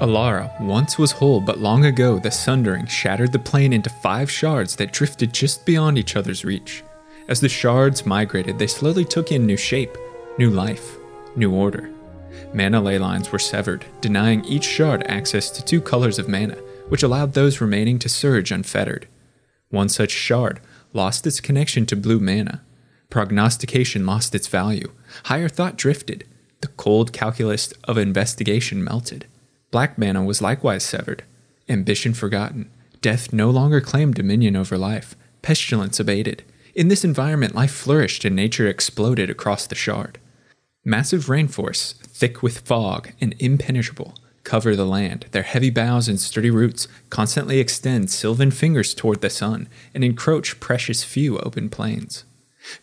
Alara once was whole, but long ago the sundering shattered the plane into five shards that drifted just beyond each other's reach. As the shards migrated, they slowly took in new shape, new life, new order. Mana ley lines were severed, denying each shard access to two colors of mana, which allowed those remaining to surge unfettered. One such shard lost its connection to blue mana. Prognostication lost its value. Higher thought drifted. The cold calculus of investigation melted. Black mana was likewise severed, ambition forgotten, death no longer claimed dominion over life, pestilence abated. In this environment, life flourished and nature exploded across the shard. Massive rainforests, thick with fog and impenetrable, cover the land. Their heavy boughs and sturdy roots constantly extend sylvan fingers toward the sun and encroach precious few open plains.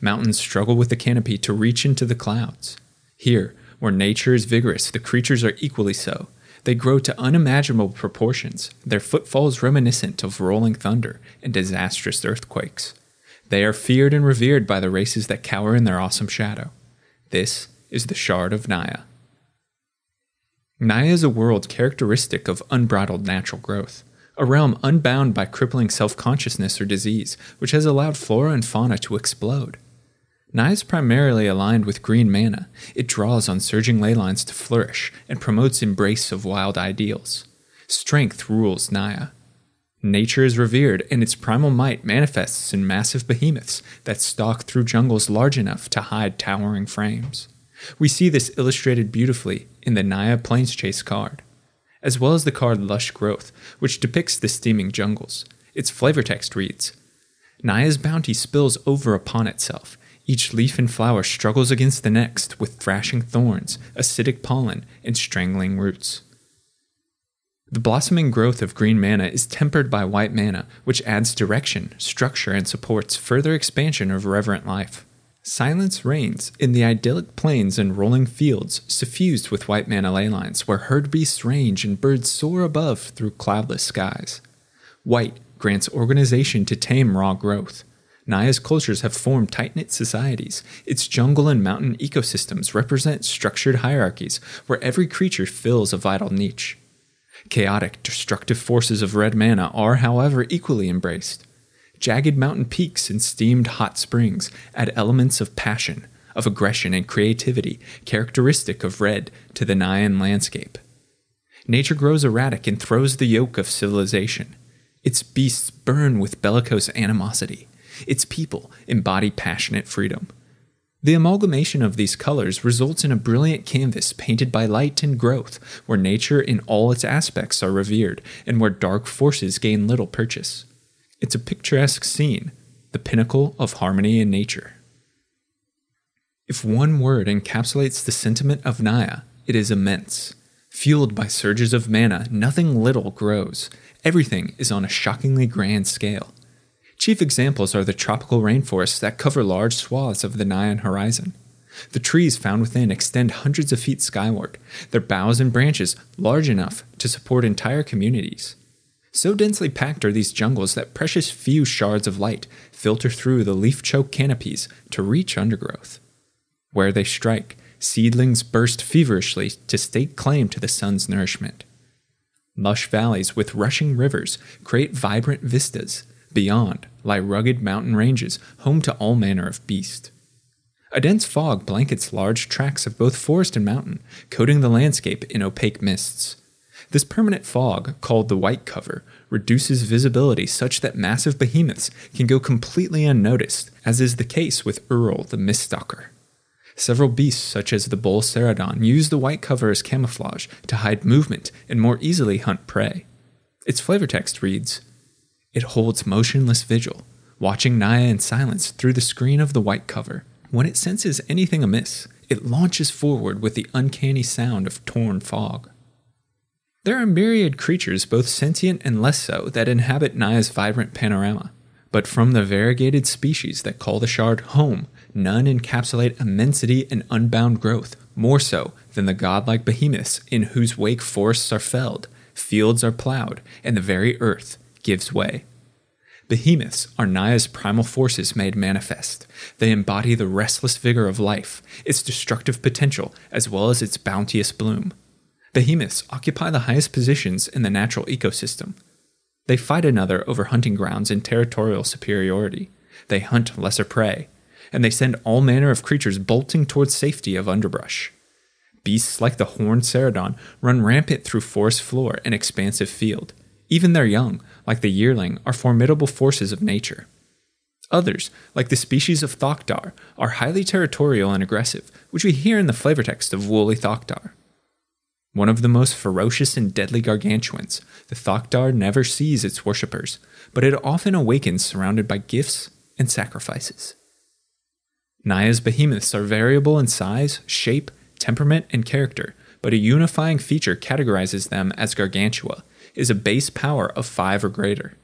Mountains struggle with the canopy to reach into the clouds. Here, where nature is vigorous, the creatures are equally so, they grow to unimaginable proportions, their footfalls reminiscent of rolling thunder and disastrous earthquakes. They are feared and revered by the races that cower in their awesome shadow. This is the Shard of Naya. Naya is a world characteristic of unbridled natural growth, a realm unbound by crippling self consciousness or disease, which has allowed flora and fauna to explode. Naya is primarily aligned with green mana. It draws on surging ley lines to flourish and promotes embrace of wild ideals. Strength rules Naya. Nature is revered, and its primal might manifests in massive behemoths that stalk through jungles large enough to hide towering frames. We see this illustrated beautifully in the Naya Plains Chase card, as well as the card Lush Growth, which depicts the steaming jungles. Its flavor text reads Naya's bounty spills over upon itself, each leaf and flower struggles against the next with thrashing thorns, acidic pollen, and strangling roots. The blossoming growth of green mana is tempered by white mana, which adds direction, structure, and supports further expansion of reverent life. Silence reigns in the idyllic plains and rolling fields suffused with white mana ley lines where herd beasts range and birds soar above through cloudless skies. White grants organization to tame raw growth. Naya's cultures have formed tight knit societies. Its jungle and mountain ecosystems represent structured hierarchies where every creature fills a vital niche. Chaotic, destructive forces of red mana are, however, equally embraced. Jagged mountain peaks and steamed hot springs add elements of passion, of aggression, and creativity characteristic of red to the Nayan landscape. Nature grows erratic and throws the yoke of civilization. Its beasts burn with bellicose animosity. Its people embody passionate freedom. The amalgamation of these colors results in a brilliant canvas painted by light and growth, where nature in all its aspects are revered, and where dark forces gain little purchase. It's a picturesque scene, the pinnacle of harmony in nature. If one word encapsulates the sentiment of Naya, it is immense. Fueled by surges of mana, nothing little grows. Everything is on a shockingly grand scale. Chief examples are the tropical rainforests that cover large swaths of the Nayan horizon. The trees found within extend hundreds of feet skyward, their boughs and branches large enough to support entire communities. So densely packed are these jungles that precious few shards of light filter through the leaf choked canopies to reach undergrowth. Where they strike, seedlings burst feverishly to stake claim to the sun's nourishment. Lush valleys with rushing rivers create vibrant vistas Beyond lie rugged mountain ranges, home to all manner of beast. A dense fog blankets large tracts of both forest and mountain, coating the landscape in opaque mists. This permanent fog, called the white cover, reduces visibility such that massive behemoths can go completely unnoticed, as is the case with Earl the Miststalker. Several beasts, such as the Bull Cerodon, use the white cover as camouflage to hide movement and more easily hunt prey. Its flavor text reads it holds motionless vigil, watching Naya in silence through the screen of the white cover. When it senses anything amiss, it launches forward with the uncanny sound of torn fog. There are myriad creatures, both sentient and less so, that inhabit Naya's vibrant panorama. But from the variegated species that call the shard home, none encapsulate immensity and unbound growth more so than the godlike behemoths in whose wake forests are felled, fields are plowed, and the very earth gives way. Behemoths are Naya's primal forces made manifest. They embody the restless vigor of life, its destructive potential, as well as its bounteous bloom. Behemoths occupy the highest positions in the natural ecosystem. They fight another over hunting grounds and territorial superiority. They hunt lesser prey, and they send all manner of creatures bolting towards safety of underbrush. Beasts like the horned ceratodon run rampant through forest floor and expansive field. Even their young, like the yearling, are formidable forces of nature. Others, like the species of Thoctar, are highly territorial and aggressive, which we hear in the flavor text of Woolly Thoctar. One of the most ferocious and deadly gargantuans, the Thoctar never sees its worshippers, but it often awakens surrounded by gifts and sacrifices. Naya's behemoths are variable in size, shape, temperament, and character, but a unifying feature categorizes them as gargantua, is a base power of 5 or greater.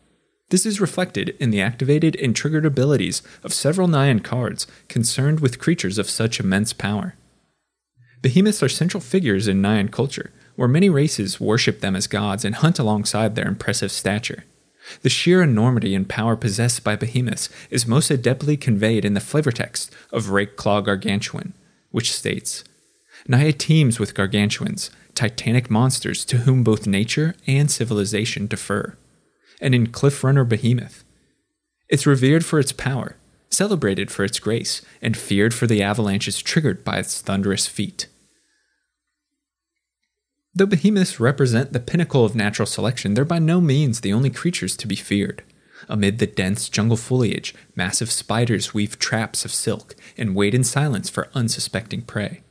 This is reflected in the activated and triggered abilities of several Nayan cards concerned with creatures of such immense power. Behemoths are central figures in Nayan culture, where many races worship them as gods and hunt alongside their impressive stature. The sheer enormity and power possessed by behemoths is most adeptly conveyed in the flavor text of Rakeclaw Gargantuan, which states Naya teems with gargantuans, titanic monsters to whom both nature and civilization defer and in Cliffrunner Behemoth. It's revered for its power, celebrated for its grace, and feared for the avalanches triggered by its thunderous feet. Though behemoths represent the pinnacle of natural selection, they're by no means the only creatures to be feared. Amid the dense jungle foliage, massive spiders weave traps of silk and wait in silence for unsuspecting prey.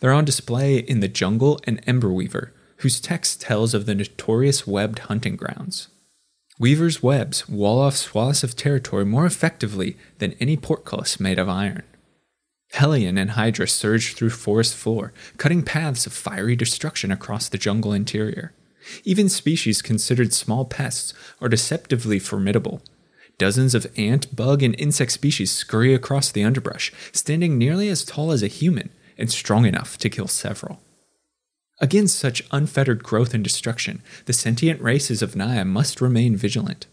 They're on display in The Jungle and Emberweaver, whose text tells of the notorious webbed hunting grounds. Weaver's webs wall off swaths of territory more effectively than any portcullis made of iron. Hellion and Hydra surge through forest floor, cutting paths of fiery destruction across the jungle interior. Even species considered small pests are deceptively formidable. Dozens of ant, bug, and insect species scurry across the underbrush, standing nearly as tall as a human and strong enough to kill several. Against such unfettered growth and destruction, the sentient races of Naya must remain vigilant.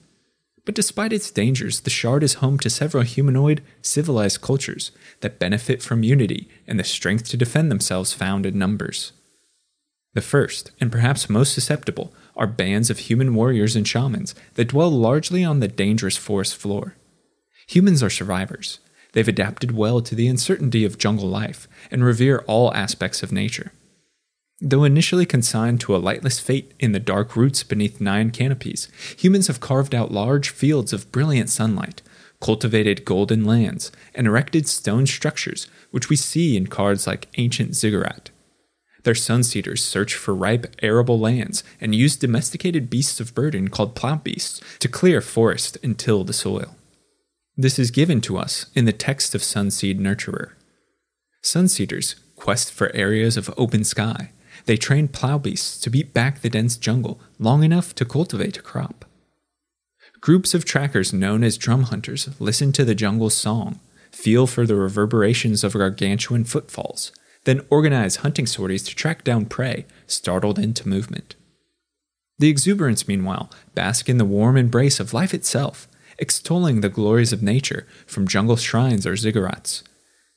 But despite its dangers, the Shard is home to several humanoid, civilized cultures that benefit from unity and the strength to defend themselves found in numbers. The first, and perhaps most susceptible, are bands of human warriors and shamans that dwell largely on the dangerous forest floor. Humans are survivors. They've adapted well to the uncertainty of jungle life and revere all aspects of nature. Though initially consigned to a lightless fate in the dark roots beneath nine canopies, humans have carved out large fields of brilliant sunlight, cultivated golden lands, and erected stone structures, which we see in cards like Ancient Ziggurat. Their sunseeders search for ripe, arable lands and use domesticated beasts of burden called plow beasts to clear forest and till the soil. This is given to us in the text of Sunseed Nurturer. Sunseeders quest for areas of open sky, they train plow beasts to beat back the dense jungle long enough to cultivate a crop. Groups of trackers known as drum hunters listen to the jungle's song, feel for the reverberations of gargantuan footfalls, then organize hunting sorties to track down prey startled into movement. The exuberance, meanwhile, bask in the warm embrace of life itself, extolling the glories of nature from jungle shrines or ziggurats.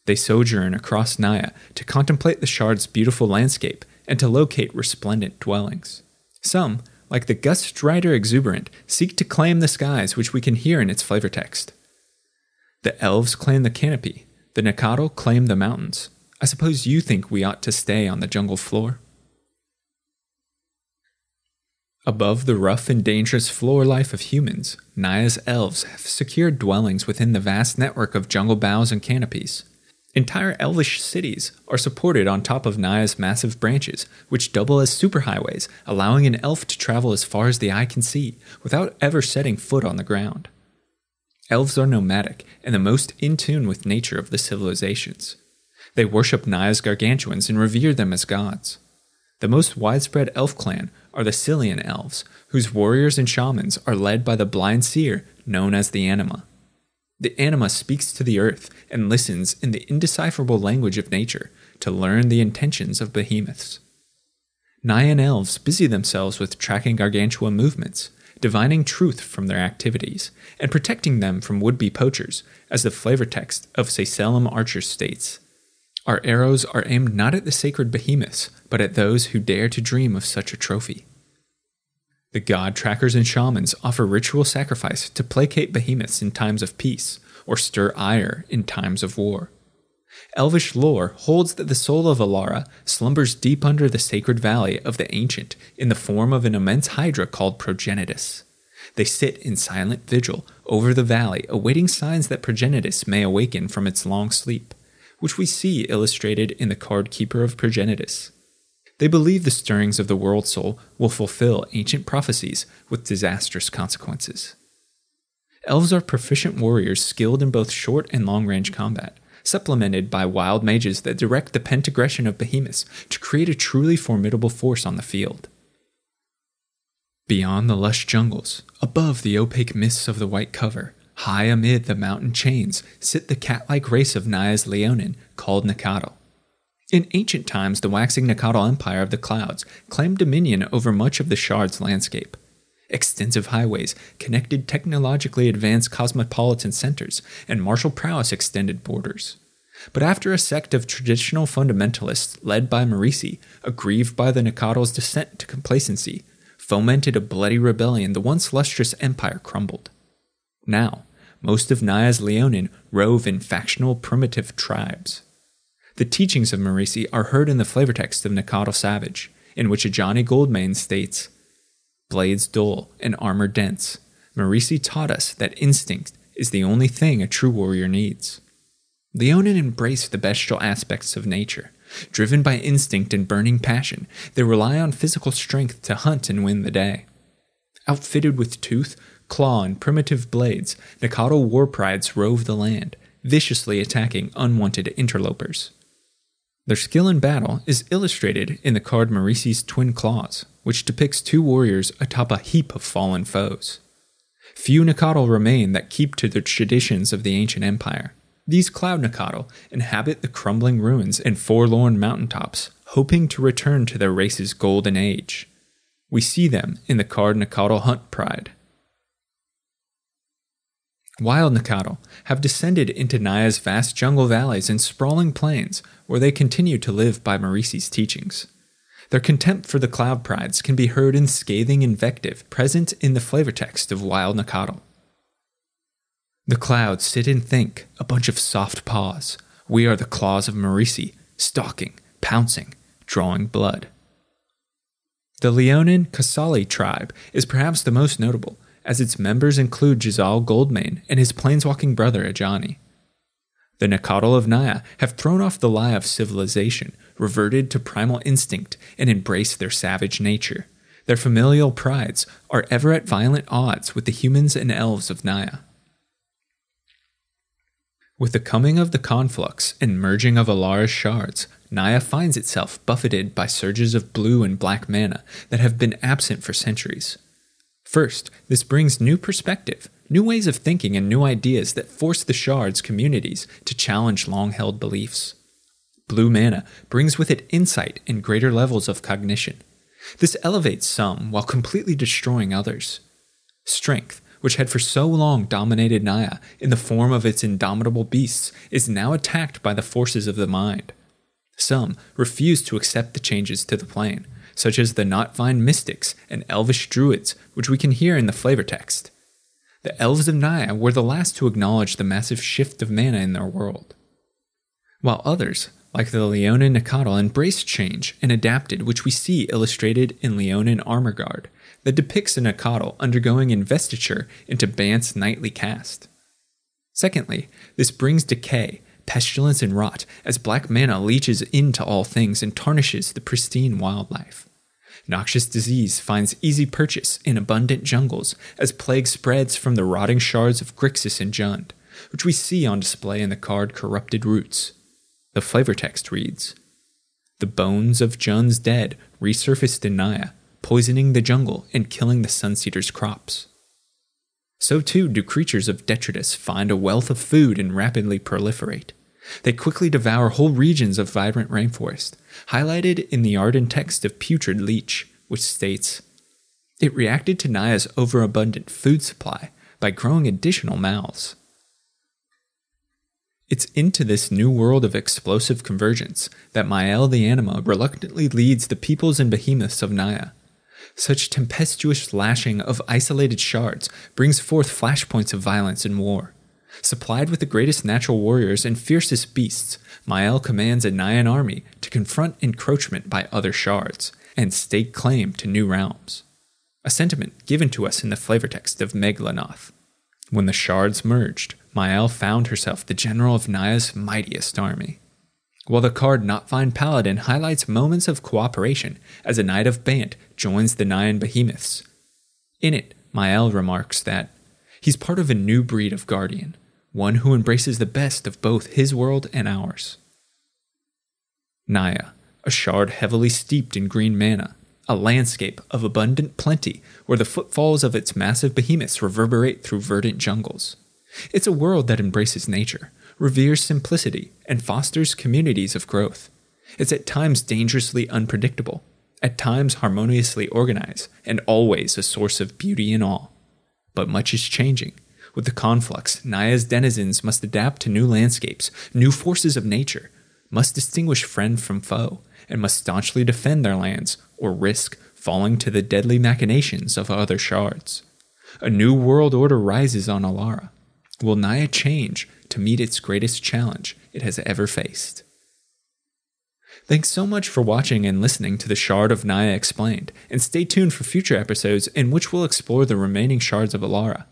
They sojourn across Naya to contemplate the shard's beautiful landscape and to locate resplendent dwellings. Some, like the Gustrider exuberant, seek to claim the skies which we can hear in its flavor text. The elves claim the canopy, the Nacatl claim the mountains. I suppose you think we ought to stay on the jungle floor? Above the rough and dangerous floor life of humans, Naya's elves have secured dwellings within the vast network of jungle boughs and canopies. Entire elvish cities are supported on top of Naya's massive branches, which double as superhighways, allowing an elf to travel as far as the eye can see without ever setting foot on the ground. Elves are nomadic and the most in tune with nature of the civilizations. They worship Naya's gargantuans and revere them as gods. The most widespread elf clan are the Cylian elves, whose warriors and shamans are led by the blind seer known as the Anima. The anima speaks to the earth and listens in the indecipherable language of nature to learn the intentions of behemoths. Nayan elves busy themselves with tracking gargantua movements, divining truth from their activities, and protecting them from would be poachers, as the flavor text of Sacellum Archer states. Our arrows are aimed not at the sacred behemoths, but at those who dare to dream of such a trophy. The god trackers and shamans offer ritual sacrifice to placate behemoths in times of peace or stir ire in times of war. Elvish lore holds that the soul of Alara slumbers deep under the sacred valley of the ancient in the form of an immense hydra called Progenitus. They sit in silent vigil over the valley, awaiting signs that Progenitus may awaken from its long sleep, which we see illustrated in the card Keeper of Progenitus. They believe the stirrings of the world soul will fulfill ancient prophecies with disastrous consequences. Elves are proficient warriors skilled in both short and long range combat, supplemented by wild mages that direct the pentagression of behemoths to create a truly formidable force on the field. Beyond the lush jungles, above the opaque mists of the white cover, high amid the mountain chains, sit the cat like race of Naya's Leonin called Nacatl. In ancient times, the waxing Nacatl Empire of the Clouds claimed dominion over much of the Shard's landscape. Extensive highways connected technologically advanced cosmopolitan centers, and martial prowess extended borders. But after a sect of traditional fundamentalists led by Marisi, aggrieved by the Nacatl's descent to complacency, fomented a bloody rebellion, the once lustrous empire crumbled. Now, most of Naya's Leonin rove in factional primitive tribes. The teachings of Marisi are heard in the flavor text of Nacatl Savage, in which Ajani Goldmane states Blades dull and armor dense, Marisi taught us that instinct is the only thing a true warrior needs. Leonin embraced the bestial aspects of nature. Driven by instinct and burning passion, they rely on physical strength to hunt and win the day. Outfitted with tooth, claw, and primitive blades, Nacatl war prides rove the land, viciously attacking unwanted interlopers. Their skill in battle is illustrated in the card Marisi's Twin Claws, which depicts two warriors atop a heap of fallen foes. Few Nacatl remain that keep to the traditions of the ancient empire. These Cloud Nacatl inhabit the crumbling ruins and forlorn mountaintops, hoping to return to their race's golden age. We see them in the card Nacatl Hunt Pride, Wild Nacatl have descended into Naya's vast jungle valleys and sprawling plains, where they continue to live by Marisi's teachings. Their contempt for the cloud prides can be heard in scathing invective present in the flavor text of Wild Nacatl. The clouds sit and think, a bunch of soft paws. We are the claws of Marisi, stalking, pouncing, drawing blood. The Leonin Kasali tribe is perhaps the most notable, as its members include Jazal Goldmane and his planeswalking brother Ajani. The Nacatl of Naya have thrown off the lie of civilization, reverted to primal instinct, and embraced their savage nature. Their familial prides are ever at violent odds with the humans and elves of Naya. With the coming of the conflux and merging of Alara's shards, Naya finds itself buffeted by surges of blue and black mana that have been absent for centuries. First, this brings new perspective, new ways of thinking, and new ideas that force the shards communities to challenge long held beliefs. Blue mana brings with it insight and greater levels of cognition. This elevates some while completely destroying others. Strength, which had for so long dominated Naya in the form of its indomitable beasts, is now attacked by the forces of the mind. Some refuse to accept the changes to the plane, such as the Knotvine mystics and elvish druids, which we can hear in the flavor text. The elves of Naya were the last to acknowledge the massive shift of mana in their world. While others, like the Leonin Nacatl, embraced change and adapted, which we see illustrated in Leonin Armor Guard, that depicts a Nacatl undergoing investiture into Bant's knightly caste. Secondly, this brings decay, pestilence, and rot as black mana leeches into all things and tarnishes the pristine wildlife. Noxious disease finds easy purchase in abundant jungles as plague spreads from the rotting shards of Grixis and Jund, which we see on display in the card Corrupted Roots. The flavor text reads The bones of Jund's dead resurfaced in Naya, poisoning the jungle and killing the Sunseeder's crops. So too do creatures of detritus find a wealth of food and rapidly proliferate. They quickly devour whole regions of vibrant rainforest, highlighted in the ardent text of Putrid Leech, which states It reacted to Naya's overabundant food supply by growing additional mouths. It's into this new world of explosive convergence that Mayael the Anima reluctantly leads the peoples and behemoths of Naya. Such tempestuous lashing of isolated shards brings forth flashpoints of violence and war. Supplied with the greatest natural warriors and fiercest beasts, Mayael commands a Nayan army to confront encroachment by other shards and stake claim to new realms. A sentiment given to us in the flavor text of Meglanoth. When the shards merged, Mayael found herself the general of Naya's mightiest army. While the card Knotvine Paladin highlights moments of cooperation as a Knight of Bant joins the Nayan behemoths. In it, Mayael remarks that he's part of a new breed of guardian, one who embraces the best of both his world and ours. Naya, a shard heavily steeped in green mana, a landscape of abundant plenty where the footfalls of its massive behemoths reverberate through verdant jungles. It's a world that embraces nature, reveres simplicity, and fosters communities of growth. It's at times dangerously unpredictable, at times harmoniously organized, and always a source of beauty and awe. But much is changing. With the conflux, Naya's denizens must adapt to new landscapes, new forces of nature, must distinguish friend from foe, and must staunchly defend their lands or risk falling to the deadly machinations of other shards. A new world order rises on Alara, Will Naya change to meet its greatest challenge it has ever faced? Thanks so much for watching and listening to the Shard of Naya Explained, and stay tuned for future episodes in which we'll explore the remaining shards of Alara.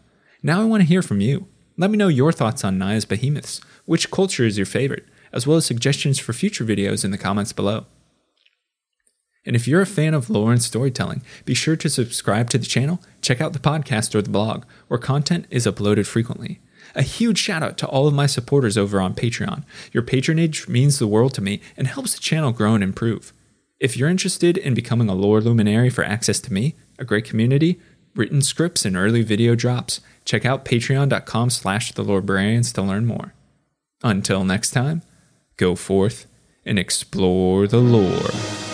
Now I want to hear from you. Let me know your thoughts on Naya's behemoths, which culture is your favorite, as well as suggestions for future videos in the comments below. And if you're a fan of lore and storytelling, be sure to subscribe to the channel, check out the podcast or the blog, where content is uploaded frequently. A huge shout out to all of my supporters over on Patreon. Your patronage means the world to me and helps the channel grow and improve. If you're interested in becoming a lore luminary for access to me, a great community, written scripts, and early video drops, check out patreon.com slash the lorebrarians to learn more. Until next time, go forth and explore the lore.